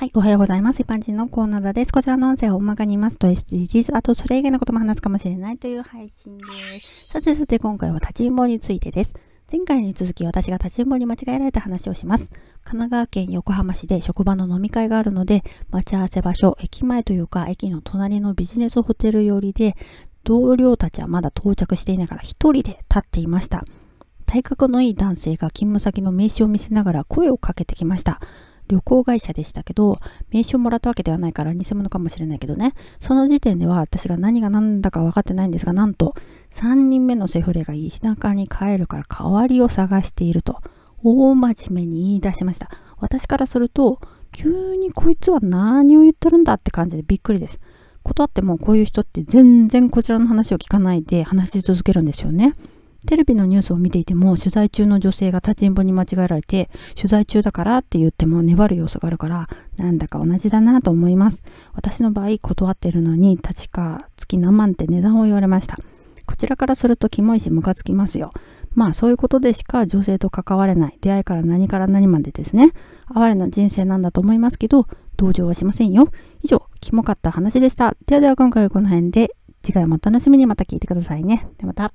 はい、おはようございます。一般人のコーナーです。こちらの音声は大まかに言いますと SDGs、あとそれ以外のことも話すかもしれないという配信です。さてさて今回は立ちんぼについてです。前回に続き私が立ちんぼに間違えられた話をします。神奈川県横浜市で職場の飲み会があるので、待ち合わせ場所、駅前というか駅の隣のビジネスホテル寄りで、同僚たちはまだ到着していないから一人で立っていました。体格のいい男性が勤務先の名刺を見せながら声をかけてきました。旅行会社でしたけど、名刺をもらったわけではないから偽物かもしれないけどね、その時点では私が何が何だか分かってないんですが、なんと、3人目のセフレが石中に帰るから代わりを探していると、大真面目に言い出しました。私からすると、急にこいつは何を言っとるんだって感じでびっくりです。断ってもこういう人って全然こちらの話を聞かないで話し続けるんですよね。テレビのニュースを見ていても取材中の女性が立ちんぼに間違えられて取材中だからって言っても粘る要素があるからなんだか同じだなと思います。私の場合断ってるのに立川月何万って値段を言われました。こちらからするとキモいしムカつきますよ。まあそういうことでしか女性と関われない。出会いから何から何までですね。哀れな人生なんだと思いますけど同情はしませんよ。以上キモかった話でした。ではでは今回はこの辺で次回もお楽しみに。また聞いてくださいね。ではまた。